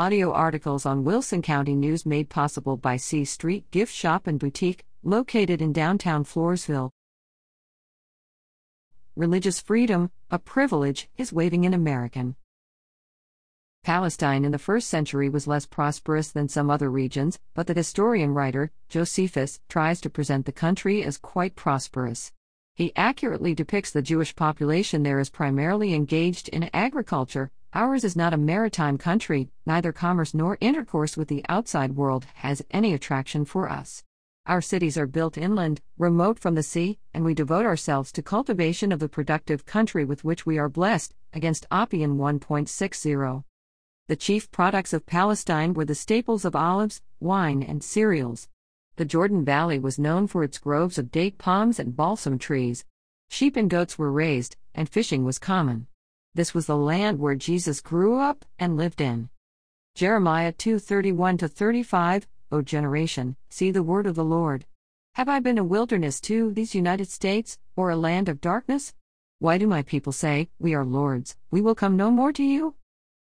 audio articles on Wilson County News made possible by C Street Gift Shop and Boutique, located in downtown Floresville. Religious freedom, a privilege, is waving in American. Palestine in the first century was less prosperous than some other regions, but the historian writer, Josephus, tries to present the country as quite prosperous. He accurately depicts the Jewish population there as primarily engaged in agriculture, Ours is not a maritime country, neither commerce nor intercourse with the outside world has any attraction for us. Our cities are built inland, remote from the sea, and we devote ourselves to cultivation of the productive country with which we are blessed, against Apion 1.60. The chief products of Palestine were the staples of olives, wine, and cereals. The Jordan Valley was known for its groves of date palms and balsam trees. Sheep and goats were raised, and fishing was common. This was the land where Jesus grew up and lived in. Jeremiah 2:31 to 35, O generation, see the word of the Lord. Have I been a wilderness to these United States, or a land of darkness? Why do my people say, We are lords, we will come no more to you?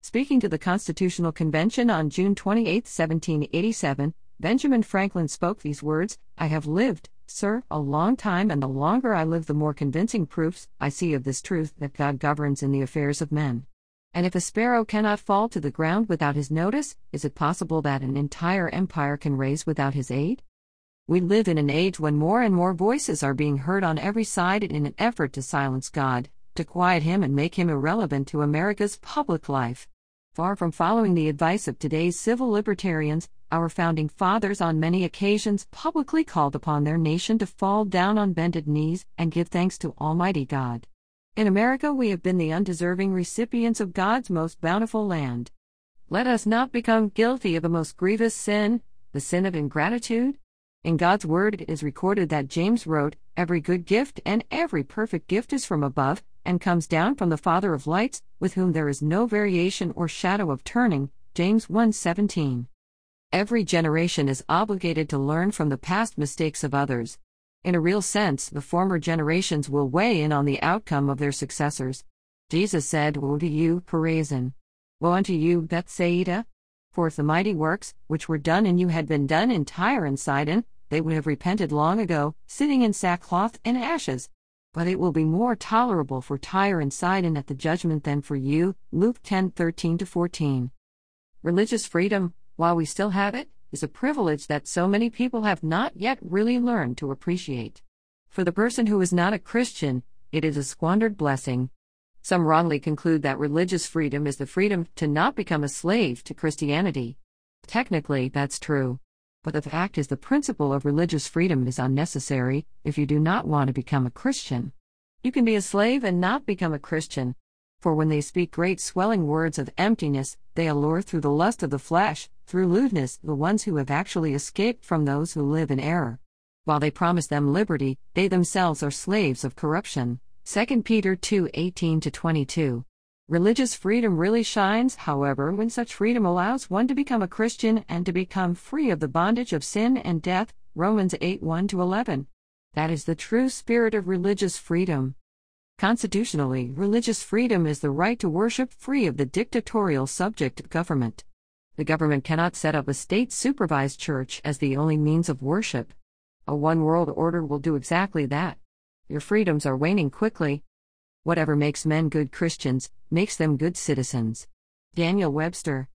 Speaking to the Constitutional Convention on June 28, 1787, Benjamin Franklin spoke these words I have lived, Sir, a long time, and the longer I live, the more convincing proofs I see of this truth that God governs in the affairs of men. And if a sparrow cannot fall to the ground without his notice, is it possible that an entire empire can raise without his aid? We live in an age when more and more voices are being heard on every side in an effort to silence God, to quiet him and make him irrelevant to America's public life. Far from following the advice of today's civil libertarians, our founding fathers on many occasions publicly called upon their nation to fall down on bended knees and give thanks to Almighty God. In America, we have been the undeserving recipients of God's most bountiful land. Let us not become guilty of a most grievous sin, the sin of ingratitude. In God's Word, it is recorded that James wrote, Every good gift and every perfect gift is from above, and comes down from the Father of lights, with whom there is no variation or shadow of turning. James 1:17. Every generation is obligated to learn from the past mistakes of others. In a real sense, the former generations will weigh in on the outcome of their successors. Jesus said, Woe to you, Chorazin! Woe unto you, Bethsaida! For if the mighty works, which were done in you, had been done in Tyre and Sidon, they would have repented long ago, sitting in sackcloth and ashes. But it will be more tolerable for Tyre and Sidon at the judgment than for you. Luke 10 13 14. Religious freedom, while we still have it, is a privilege that so many people have not yet really learned to appreciate. For the person who is not a Christian, it is a squandered blessing. Some wrongly conclude that religious freedom is the freedom to not become a slave to Christianity. Technically, that's true. But the fact is, the principle of religious freedom is unnecessary if you do not want to become a Christian. You can be a slave and not become a Christian. For when they speak great swelling words of emptiness, they allure through the lust of the flesh, through lewdness, the ones who have actually escaped from those who live in error. While they promise them liberty, they themselves are slaves of corruption. 2 Peter 2 18 22. Religious freedom really shines, however, when such freedom allows one to become a Christian and to become free of the bondage of sin and death. Romans 8 1 11. That is the true spirit of religious freedom. Constitutionally, religious freedom is the right to worship free of the dictatorial subject of government. The government cannot set up a state supervised church as the only means of worship. A one world order will do exactly that. Your freedoms are waning quickly. Whatever makes men good Christians, makes them good citizens. Daniel Webster